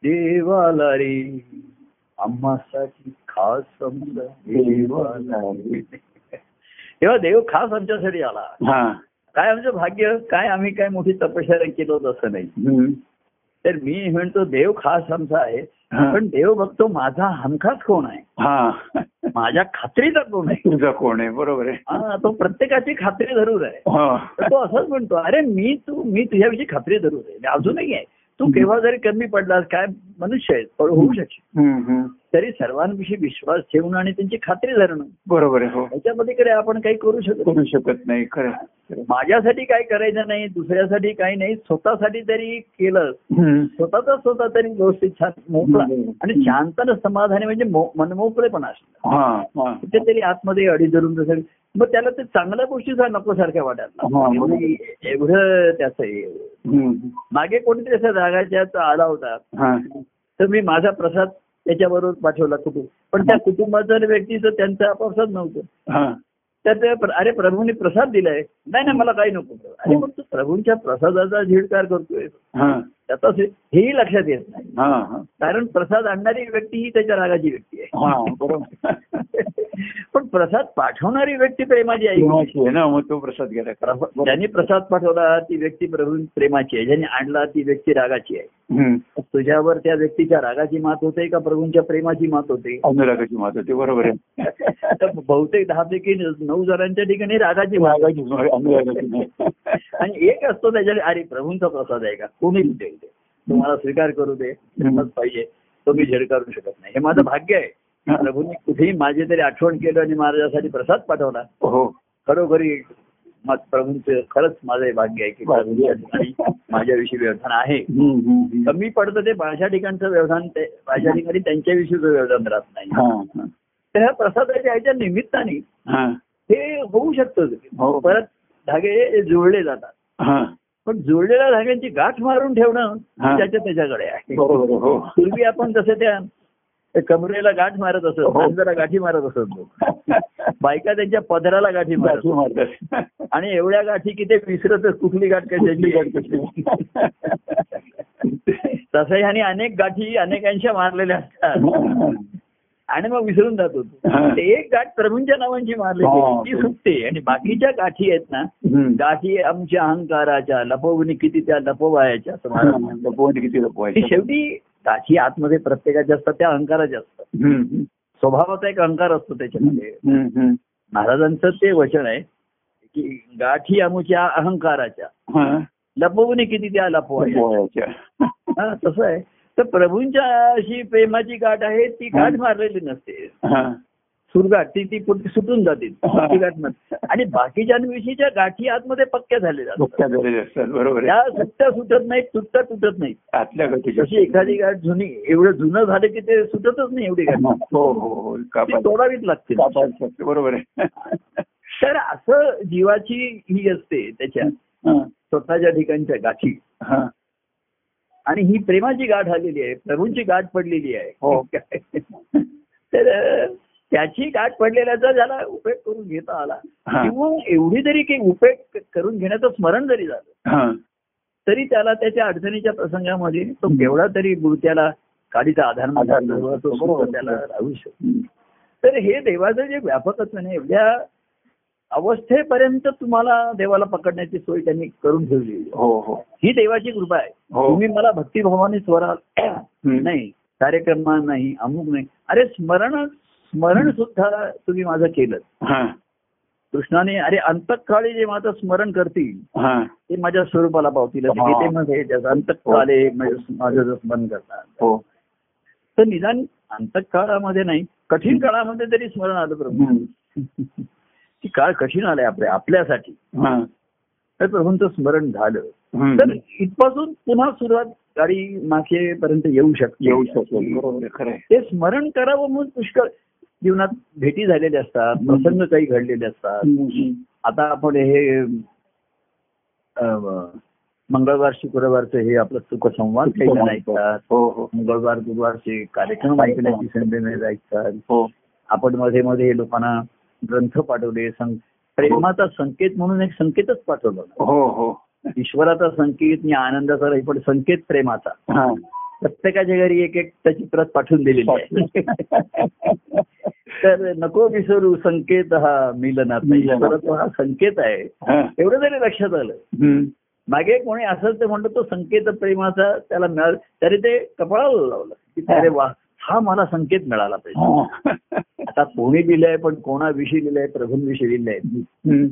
देवाला रे. आम्हासाठी खास. तेव्हा देव खास आमच्यासाठी आला. हा. काय आमचं भाग्य? काय आम्ही काय मोठी तपश्चर्या केलो तसं नाही. हम्म. तर मी म्हणतो देव खास आमचा आहे. पण देव बघतो माझा हमखास कोण आहे? हा. माझ्या खात्रीचा कोण आहे? तुझा कोण आहे? बरोबर आहे. हा तो प्रत्येकाची खात्री धरूर आहे. हा. तो असंच म्हणतो अरे मी तू मी तुझ्याविषयी खात्री धरूर आहे. अजूनही आहे. तू केव्हा जरी कमी पडलास काय मनुष्य आहे पण होऊ हम्म. तरी सर्वांविषयी विश्वास ठेवून आणि त्यांची खात्री धरणं बरोबर आहे हो त्याच्यामध्ये कडे आपण काही करू शकत नाही. करू शकत नाही खरं. माझ्यासाठी काय करायचं नाही दुसऱ्यासाठी काही नाही स्वतःसाठी तरी केलं. स्वतःचा स्वतः तरी व्यवस्थित छान मोकळा. आणि शांत समाधानी म्हणजे मनमोकळेपणा हा हा कुठेतरी आतमध्ये अडी धरून जसं मग त्याला ते चांगल्या गोष्टीचा नको सारख्या हा, वाटायला एवढी- त्याचं. मागे कोणीतरी असं रागाच्यात आला होता हा तर मी माझा प्रसाद त्याच्याबरोबर पाठवला कुटुंब. पण त्या कुटुंबाचं व्यक्तीचं त्यांचा प्रसाद नव्हतं. हा. तर अरे प्रभूंनी प्रसाद दिलाय. नाही नाही मला काही नको. अरे पण तू प्रभूंच्या प्रसादाचा झिडकार करतोय. हा. त्याचा हेही लक्षात येत नाही. हा हा. कारण प्रसाद आणणारी व्यक्ती ही त्याच्या रागाची व्यक्ती आहे. हा बरोबर. पण प्रसाद पाठवणारी व्यक्ती प्रेमाची आहे ना मग तो प्रसाद गेला ज्यांनी प्रसाद पाठवला ती व्यक्ती प्रभू प्रेमाची आहे. ज्यांनी आणला ती व्यक्ती रागाची आहे. तुझ्यावर त्या व्यक्तीच्या रागाची मात होते का प्रभूंच्या प्रेमाची मात होते? अनुरागाची मात होती बरोबर आहे. बहुतेक दहा पैकी नऊ जणांच्या ठिकाणी रागाची अनुरागाची. आणि एक असतो त्याच्या अरे प्रभूंचा प्रसाद आहे का? कोणी कुठे तो मला स्वीकार करू दे पाहिजे. तो मी झेडकारू शकत नाही. हे माझं भाग्य आहे. प्रभूंनी कुठेही माझी तरी आठवण केलं आणि माझ्यासाठी प्रसाद पाठवला. हो. खरोखरी प्रभूंचं खरंच माझं हे भाग्य आहे की प्रभूंच्या ठिकाणी माझ्याविषयी व्यवधान आहे. कमी पडतं ते माझ्या ठिकाणचं व्यवधान ते माझ्या ठिकाणी त्यांच्याविषयीचं व्यवधान राहत नाही. तर ह्या प्रसादाच्या ह्याच्या निमित्ताने हा, होऊ शकतं हो. परत धागे जुळले जातात. पण जुळलेल्या धाग्यांची गाठ मारून ठेवणं. त्याच्या त्याच्याकडे आहे हो पूर्वी आपण तसे त्या त्या कमरेला गाठ मारत असत हो. मांजरा गाठी मारत असत लोक बायका त्यांच्या पदराला गाठी मारत मारतात. आणि एवढ्या गाठी की ते विसरतच कुठली गाठ कुठली गाठ कशाची कशी? तसं ह्याने अनेक गाठी अनेकांच्या मारलेल्या असतात आणि मग विसरून जातो. हा. एक गाठ प्रभूंच्या नावांची मारलेली हा. आहे, ती सुटते आणि बाकीच्या गाठी आहेत ना. गाठी आमच्या अहंकाराच्या लपवणी किती त्या लपवायच्या. लपवून किती लपवायचं शेवटी गाठी आतमध्ये प्रत्येकाच्या असतात त्या अहंकाराच्या असतात. स्वभावाचा एक अहंकार असतो त्याच्यामध्ये. महाराजांचं ते वचन आहे की गाठी आमुच्या अहंकाराच्या. लपवणी किती त्या लपवायच्या. हा, तसं आहे. तर प्रभूंच्या अशी प्रेमाची गाठ आहे ती गाठ मारलेली नसते. हा. सुरगाठ ती पुढे सुटून जाते ती गाठ नसते आणि बाकीच्यांविषयीच्या गाठी आतमध्ये पक्क्या झालेल्या बरोबर आहे. त्या सुट्ट्या सुटत नाहीत तुटता तुटत नाहीत. तशी एखादी गाठ जुनी एवढं जुनं झालं की ते सुटतच नाही एवढी गाठ. हो हो हो तोडावीच लागते. बरोबर आहे. तर असं जीवाची ही असते त्याच्या हा. स्वतःच्या ठिकाणच्या गाठी. हा. आणि ही प्रेमाची गाठ आलेली आहे. प्रभूंची गाठ पडलेली आहे. हो. तर त्याची गाठ पडलेल्याचा ज्याला उपयोग करून घेता आला. किंवा एवढी जरी काही उपयोग करून घेण्याचं स्मरण जरी झालं. तरी त्याला त्याच्या अडचणीच्या प्रसंगामध्ये तो केवढा तरी त्याला काडीचा आधार. त्याला राहू शकतो. तर हे देवाचं जे व्यापकत्व नाही एवढ्या अवस्थेपर्यंत तुम्हाला देवाला पकडण्याची सोय त्यांनी करून ठेवली. हो हो ही देवाची कृपा आहे हो. तुम्ही मला भक्तिभावाने स्वराल. नाही कार्यक्रम नाही अमुक नाही अरे स्मरण स्मरण सुद्धा तुम्ही माझं केलं हा. कृष्णाने अरे अंतकाळी जे माझं स्मरण करतील हा. ते माझ्या स्वरूपाला पावतील हा. गीतेमध्ये त्याचं अंतकाले माझं जर स्मरण करतात हो तर निदान अंतकाळामध्ये नाही कठीण काळामध्ये तरी स्मरण आलं प्रभू. ती काळ कठीण आलाय आपल्या आपल्यासाठी हा. तर प्रभूंचं स्मरण झालं. तर इथपासून पुन्हा सुरुवात गाडी मागेपर्यंत येऊ शकते येऊ आहे. ते स्मरण करावं म्हणून पुष्कळ जीवनात भेटी झालेल्या असतात प्रसंग काही घडलेले असतात. आता आपण हे मंगळवार शुक्रवारचं हे आपलं सुखसंवाद काही ऐकतात. हो हो. मंगळवार गुरुवारचे कार्यक्रम ऐकण्याची संधी मिळत ऐकतात. हो. आपण मध्ये मध्ये लोकांना ग्रंथ पाठवले प्रेमाचा संकेत म्हणून एक संकेतच पाठवला. हो हो. ईश्वराचा संकेत आणि आनंदाचा पण संकेत प्रेमाचा. हा. प्रत्येकाच्या घरी एक एक त्याची प्रत पाठवून दिलेली आहे. तर नको विसरू संकेत हा मिलनात. हा संकेत आहे. एवढं जरी लक्षात आलं. मागे कोणी असेल तर म्हणतो तो संकेत प्रेमाचा त्याला मिळाला तरी ते कपाळाला लावलं. की अरे वा हा मला संकेत मिळाला पाहिजे. आता कोणी लिहिलंय पण कोणाविषयी लिहिलंय प्रभूंविषयी लिहिलंय.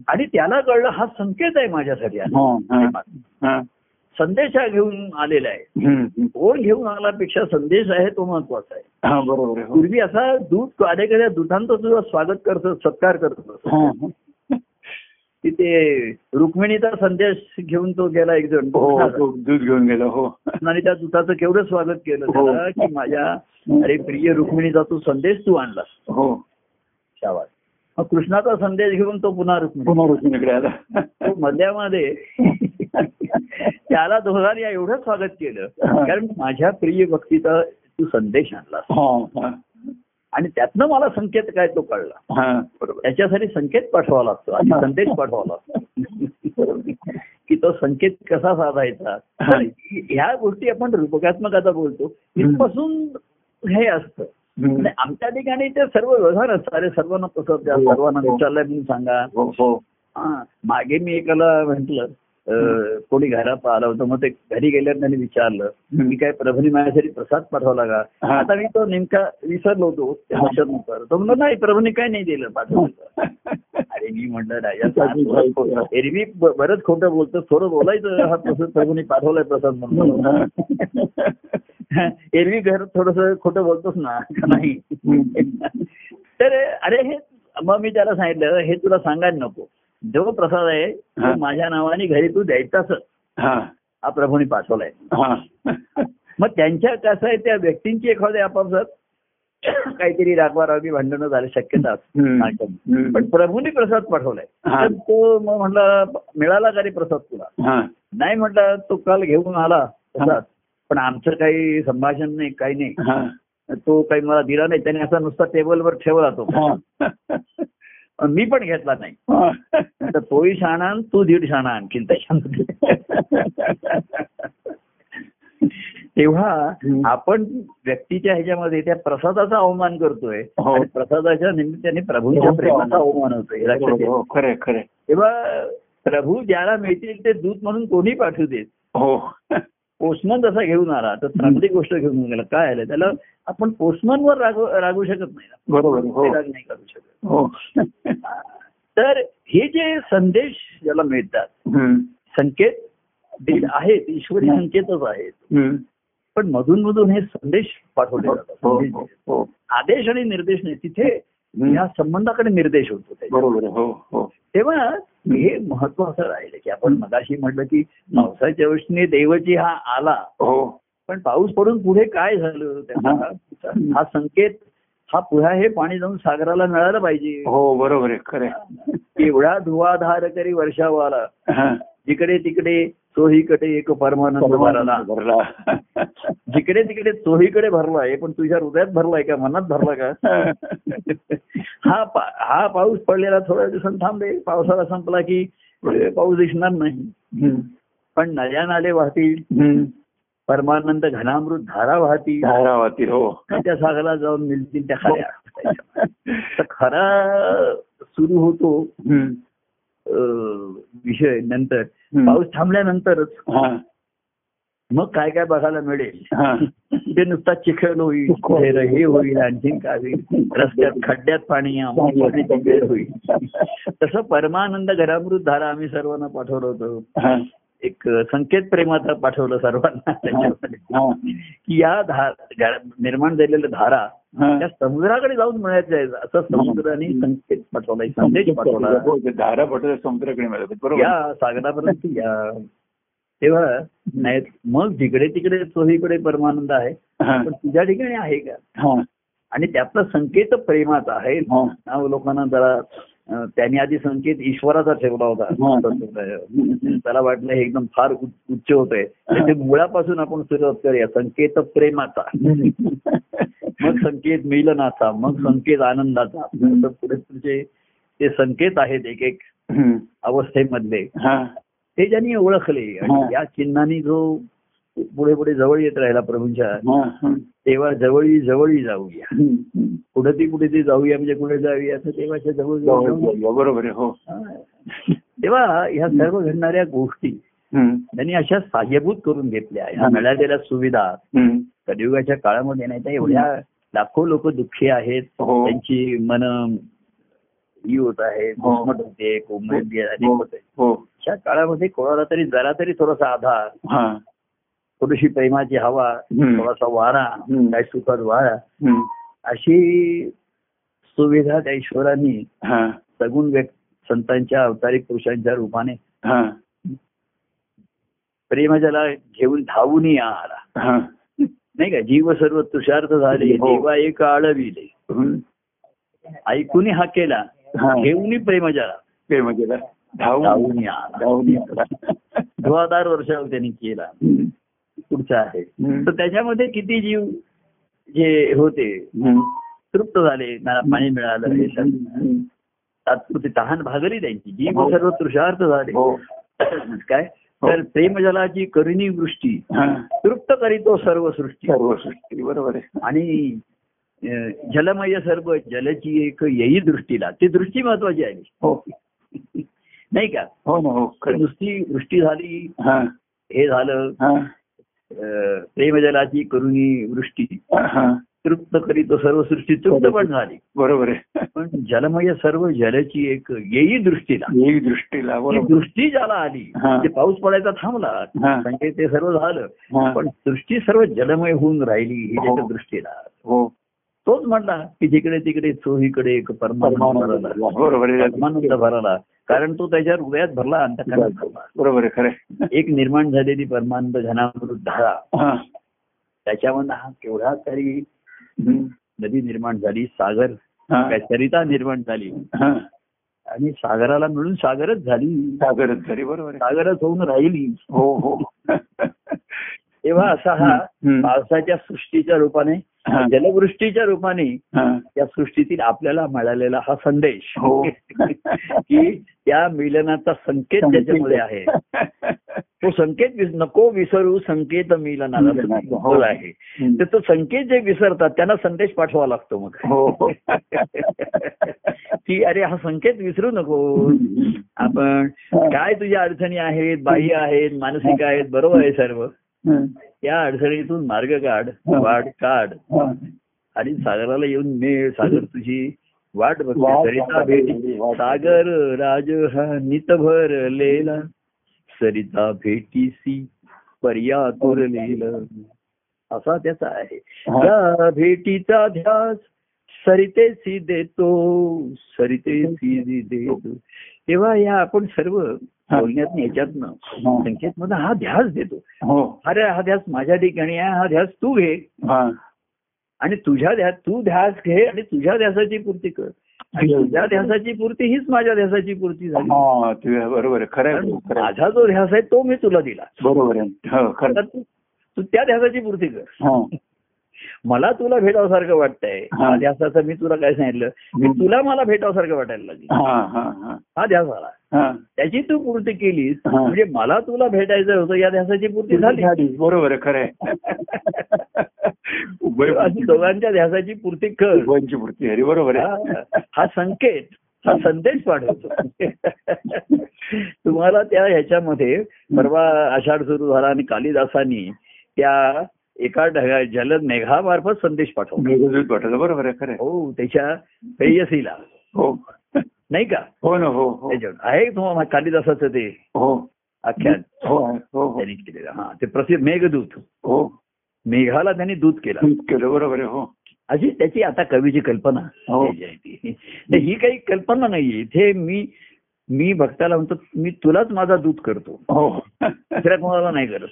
आणि त्याला कळलं हा संकेत आहे माझ्यासाठी. संदेश हा घेऊन आलेला आहे. कोण घेऊन आलापेक्षा संदेश आहे तो महत्त्वाचा आहे. बरोबर. पूर्वी असा दूध अनेकदा दुधांचं सुद्धा स्वागत करतो सत्कार करतो हा. तिथे रुक्मिणीचा संदेश घेऊन तो गेला एक जण. हो दूध घेऊन गेलो हो. आणि त्या दुधाचं केवढं स्वागत केलं हो. त्याला की माझ्या अरे प्रिय रुक्मिणीचा तू संदेश तू आणलास हो. शाबास. कृष्णाचा संदेश घेऊन तो पुन्हा रुक्मिणी पुन्हा रुक्मिणीकडे आला. तो मध्यामध्ये त्याला दोघांनी एवढं स्वागत केलं. कारण माझ्या प्रिय भक्तीचा तू संदेश आणलास हा, हा. आणि त्यातनं मला संकेत काय तो कळला. हा, त्याच्यासाठी संकेत पाठवावा लागतो. आणि संदेश पाठवावा लागतो. की तो संकेत कसा साधायचा? ह्या गोष्टी आपण रूपकात्मक आता बोलतो. इथपासून हे असतं. आमच्या ठिकाणी ते सर्व व्यवहार असतात. अरे सर्वांना द्या हो, सर्वांना हो. विचारलंय म्हणून सांगा. हो हो. हा. मागे मी एकाला म्हंटल कोणी घरात आलं होतं मग ते घरी गेल्यावर त्यांनी विचारलं. मी काय प्रभूने माझ्यासाठी प्रसाद पाठवला का. आता मी तो नेमका विसरलो होतो लक्षात तो म्हणतो नाही प्रभूने काय नाही दिलं पाठवलं. अरे मी म्हटलं राजा एरवी बरंच खोटं बोलतो थोडं बोलायचं हा प्रसाद प्रभूंनी पाठवलाय प्रसाद म्हणून. एरवी घर थोडस खोटं बोलतोस ना नाही? तर अरे हे मग मी त्याला सांगितलं हे तुला सांगायला नको. जो प्रसाद आहे तो. माझ्या नावाने घरी तू द्यायचाच हा. प्रभूंनी पाठवलाय. मग त्यांच्या कसं आहे त्या व्यक्तींची एखाद्या आपापसात काहीतरी रागवारागी भांडणं झाले शक्यता. पण प्रभूंनी प्रसाद पाठवलाय. तर तो मग म्हटला मिळाला का रे प्रसाद तुला? नाही म्हटलं तो काल घेऊन आला प्रसाद. पण आमचं काही संभाषण नाही काही नाही. तो काही मला दिला नाही. त्याने असा नुसता टेबलवर ठेवला तो. मी पण घेतला नाही. तर तोही शाणा आणि तू दीड शाणा आणखीन त्याच्यामध्ये तेव्हा. आपण व्यक्तीच्या ह्याच्यामध्ये त्या प्रसादाचा अवमान करतोय हो. प्रसादाच्या निमित्ताने प्रभूंच्या. प्रेमाचा अवमान होतोय हे लक्षात. हो खरे खरे तेव्हा प्रभू ज्याला मिळतील ते दूत म्हणून कोणी पाठवू देत हो पोस्टमन जसा घेऊन आला तर चांगली गोष्ट घेऊन गेला. काय आलं? त्याला आपण पोस्टमनवर रागू रागू शकत नाही. बरोबर हो. ते राग नाही करू शकत. हो. तर हे जे संदेश ज्याला मिळतात. संकेत आहेत ईश्वरी संकेतच आहेत. पण मधून मधून हे संदेश पाठवले जातात हो. हो. आदेश आणि निर्देश नाही तिथे ह्या संबंधाकडे निर्देश होतो. हो हो. तेव्हा हे महत्वाचं राहिलं की आपण मगाशी म्हटलं की पावसाच्या वृष्टीने देवची हा आला. हो. पण पाऊस पडून पुढे काय झालं? त्याचा हा. संकेत हा पुढा हे पाणी जाऊन सागराला मिळालं पाहिजे. हो बरोबर आहे खरे एवढा धुवाधार करी वर्षावाला जिकडे तिकडे चोहीकडे एक परमानंद भरला भरला. जिकडे तिकडे चोहीकडे भरलाय पण तुझ्या हृदयात भरलाय का मनात भरला का? हा पा- हा पाऊस पडलेला थोड्या दिवसांनी थांबले. पावसाळा संपला की पाऊस दिसणार नाही. पण नद्या नाले वाहतील. परमानंद घनामृत धारा वाहतील. धारावाती हो. त्या सागराला जाऊन मिळतील त्या खऱ्या. तर खरा सुरू होतो विषय नंतर. पाऊस थांबल्यानंतरच मग काय काय बघायला मिळेल? ते नुसता चिखल होईल हे होईल आणखीन काय होईल? रस्त्यात खड्ड्यात पाणी होईल. तसं परमानंद घरामृत धारा आम्ही सर्वांना पाठवलं होतं. एक संकेत प्रेमाचा पाठवलं सर्वांना त्याच्यामध्ये. हा. की या धार निर्माण झालेल्या धारा हा. त्या समुद्राकडे जाऊन मिळायचं आहे असं समुद्राने संकेत पाठवलाय संदेश पाठवला. हो, धारा पटत समुद्राकडे बरोबर. या सागरापर्यंत या. तेव्हा नाही मग जिकडे तिकडे चोहीकडे परमानंद आहे. हा. पण तुझ्या ठिकाणी आहे का? हा. आणि त्यातला संकेत प्रेमाचा आहे. हा. नाव लोकांना जरा त्यांनी आधी संकेत ईश्वराचा ठेवला होता. त्याला वाटलं हे एकदम फार उच्च होत आहे मुळापासून आपण सुरुवात करूया संकेत प्रेमाचा मग संकेत मिलनाचा मग संकेत आनंदाचा पुढे पुढचे ते संकेत आहेत एक एक. अवस्थेमधले हा. ते ज्यांनी ओळखले आणि. या चिन्हाने जो पुढे पुढे जवळ येत राहिला प्रभूंच्या हा. हा. तेव्हा जवळी जवळी जाऊया. पुढे ती पुढे ती जाऊया म्हणजे कुठे जाऊया असं तेव्हाच्या जवळ. बरोबर आहे हो हा. तेव्हा ह्या सर्व घडणाऱ्या गोष्टी. त्यांनी अशा साह्यभूत करून घेतल्या ह्या हा. मिळालेल्या सुविधा. कलियुगाच्या काळामध्ये नाही तर एवढ्या लाखो लोक दुःखी आहेत हो. त्यांची मन ही होत आहे हो. घुसमट होते हो. होते हो अशा काळामध्ये कोणाला तरी जरा तरी थोडासा आधार हा थोडीशी प्रेमाची हवा. थोडासा वारा. काय सुखद वारा. अशी सुविधा त्या ईश्वरांनी हा सगुण व्यक्त संतांच्या अवतारिक पुरुषांच्या रूपाने हा प्रेमजला घेऊन धावून या आला हा नाही का जीव सर्व तुषार्थ झाले हो. देवा एक आळविले. ऐकून हा केला हा. घेऊन प्रेमजला ते म्हणजे काय? धावून धावून या आला धावून यायला. धुवाधार वर्षाव त्यांनी केला. पुढचा आहे. तर त्याच्यामध्ये किती जीव जे होते. तृप्त झाले त्यांना पाणी मिळालं हे. तात्पुरती तहान भागली त्यांची जीव हो. सर्व तुषार्थ झाले. हो. काय? तर प्रेमजलाची करुणी वृष्टी हा. तृप्त करीतो सर्व सृष्टी. सर्व सृष्टी बरोबर आहे. आणि जलमय सर्व जलची एक येई दृष्टीला ती दृष्टी महत्वाची आहे. हो. नाही का? हो हो. नुसती वृष्टी झाली हा. हे झालं हा. प्रेमजलाची करुणी वृष्टी. तृप्त करी तो सर्व सृष्टी तृप्त पण झाली. बरोबर आहे. पण जलमय सर्व जलची एक येई दृष्टीला. ही दृष्टीला दृष्टी ज्याला आली. ते पाऊस पडायचा थांबला. म्हणजे ते सर्व झालं. पण सृष्टी सर्व जलमय होऊन राहिली ही हो. त्याच्या दृष्टीला. हो. तोच म्हटला की जिकडे तिकडे चोहीकडे एक परमानंद भरला. परमानंद कारण तो त्याच्या हृदयात भरला अंतकरणात भरला बरोबर खरं एक निर्माण झालेली परमानंद घनामृत धारा. त्याच्यामधनं हा केवढा तरी. नदी निर्माण झाली सागर. काय सरिता निर्माण झाली. आणि सागराला मिळून सागरच झाली. सागरच झाली बरोबर सागरच होऊन राहिली. हो हो. तेव्हा असा हा. पावसाच्या सृष्टीच्या रूपाने. जलवृष्टीच्या रूपाने. या सृष्टीतील आपल्याला मिळालेला हा संदेश. हो. की त्या मिलनाचा संकेत त्याच्यामुळे आहे. तो संकेत नको विसरू संकेत मिलनाचा, हो. बोल आहे. तर तो संकेत जे विसरतात त्यांना संदेश पाठवावा लागतो मग. हो. की अरे हा संकेत विसरू नको. आपण काय तुझ्या अडचणी आहेत बाह्य आहेत मानसिक आहेत बरोबर आहे सर्व. या अडचणीतून मार्ग काढ. वाट काढ. आणि सागराला येऊन मिळ सागर तुझी वाट सरिता भेटी. सागर राज हा नित भरलेला. सरिता भेटीसी पर्या तुरलेला. असा त्याचा आहे. या भेटीचा ध्यास सरितेसी देतो सरितेसी देतो तेव्हा या आपण सर्व. बोलण्यात याच्यातनं हा. संकेत मध्ये हा ध्यास देतो. हो. अरे हा ध्यास माझ्या ठिकाणी आहे हा ध्यास तू घे. आणि तुझ्या ध्यास तू ध्यास घे आणि तुझ्या ध्यासाची पूर्ती कर. आणि तुझ्या ध्यासाची पूर्ती हीच माझ्या ध्यासाची पूर्ती झाली. बरोबर खरं. माझा जो ध्यास आहे तो मी तुला दिला. बरोबर आहे. हो तू तू त्या ध्यासाची पूर्ती कर. मला तुला भेटावसारखं वाटतंय. हा. ध्यासाचं मी तुला काय सांगितलं मी तुला मला भेटावसारखं वाटायला लागली. हा हा हा. हा ध्यास आला त्याची तू पूर्ती केलीस. म्हणजे मला तुला भेटायचं होतं या ध्यासाची पूर्ती झाली. बरोबर आहे खरं आहे. उभय- अशी दोघांच्या ध्यासाची पूर्ती कर. पूर्ती बरोबर आहे. हा. हा संकेत हा. संदेश पाठवतो. तुम्हाला त्या ह्याच्यामध्ये परवा आषाढ सुरू झाला आणि कालिदासांनी त्या एका ढगा जलद मेघामार्फत संदेश पाठवला मेघदूत पाठवलं बरोबर आहे खरं हो त्याच्या हो. नाही का? हो ना हो आहे तुम्हाला कालिदासाचं ते? हो. आख्यान? हो त्यांनी केलेलं हा ते प्रसिद्ध मेघदूत. हो. मेघाला त्यांनी दूत केला. केलं बरोबर आहे हो. अशी त्याची आता कवीची कल्पना हो. काही कल्पना नाहीये. इथे मी मी भक्ताला म्हणतो मी तुलाच माझा दूत करतो. हो. दुसऱ्या कोणाला नाही करत?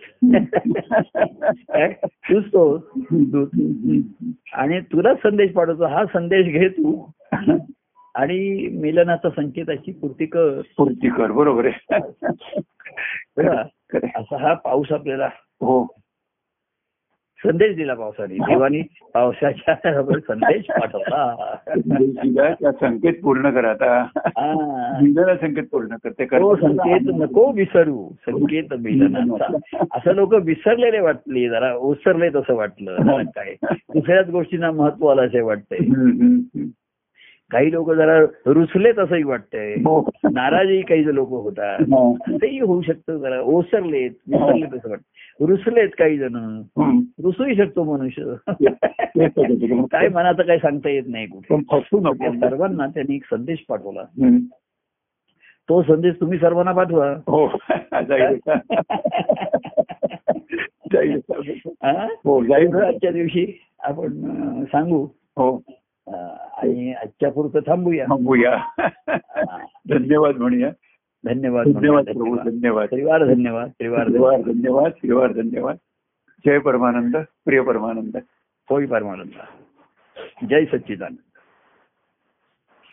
तूच तो दूत. आणि तुलाच संदेश पाठवतो हा संदेश घे तू. आणि मिलनाचा संकेताची पूर्ती कर. पूर्ती कर बरोबर आहे. असा हा पाऊस आपल्याला हो. संदेश दिला पावसाने. देवानी पावसाच्या संदेश पाठवला. संकेत पूर्ण करा. आता हा. संकेत पूर्ण करते संकेत नको विसरू. संकेत मिलनाचा असं लोक विसरलेले वाटले जरा ओसरले तसं वाटलं. जरा काय? दुसऱ्याच गोष्टींना महत्त्व आलं असे वाटतंय. काही लोक जरा रुसलेत असंही वाटतंय. हो. नाराजही काही लोक होतात. हो. तेही होऊ शकतं जरा. ओसरलेत विसरलेत असं वाटतं रुसलेत काही जण. रुसूही शकतो मनुष्य. काय मनाचं काही सांगता येत नाही कुठे. सर्वांना त्यांनी एक संदेश पाठवला. तो संदेश तुम्ही सर्वांना पाठवा. हो. हा? आजच्या दिवशी आपण सांगू. हो. आणि आजच्या पुरतं थांबूया. थांबूया. धन्यवाद म्हणूया. धन्यवाद धन्यवाद प्रभू धन्यवाद. त्रिवार धन्यवाद त्रिवार श्रीवार धन्यवाद धन्यवाद श्रीवार धन्यवाद. जय परमानंद प्रिय परमानंद. होय परमानंद. जय सच्चिदानंद.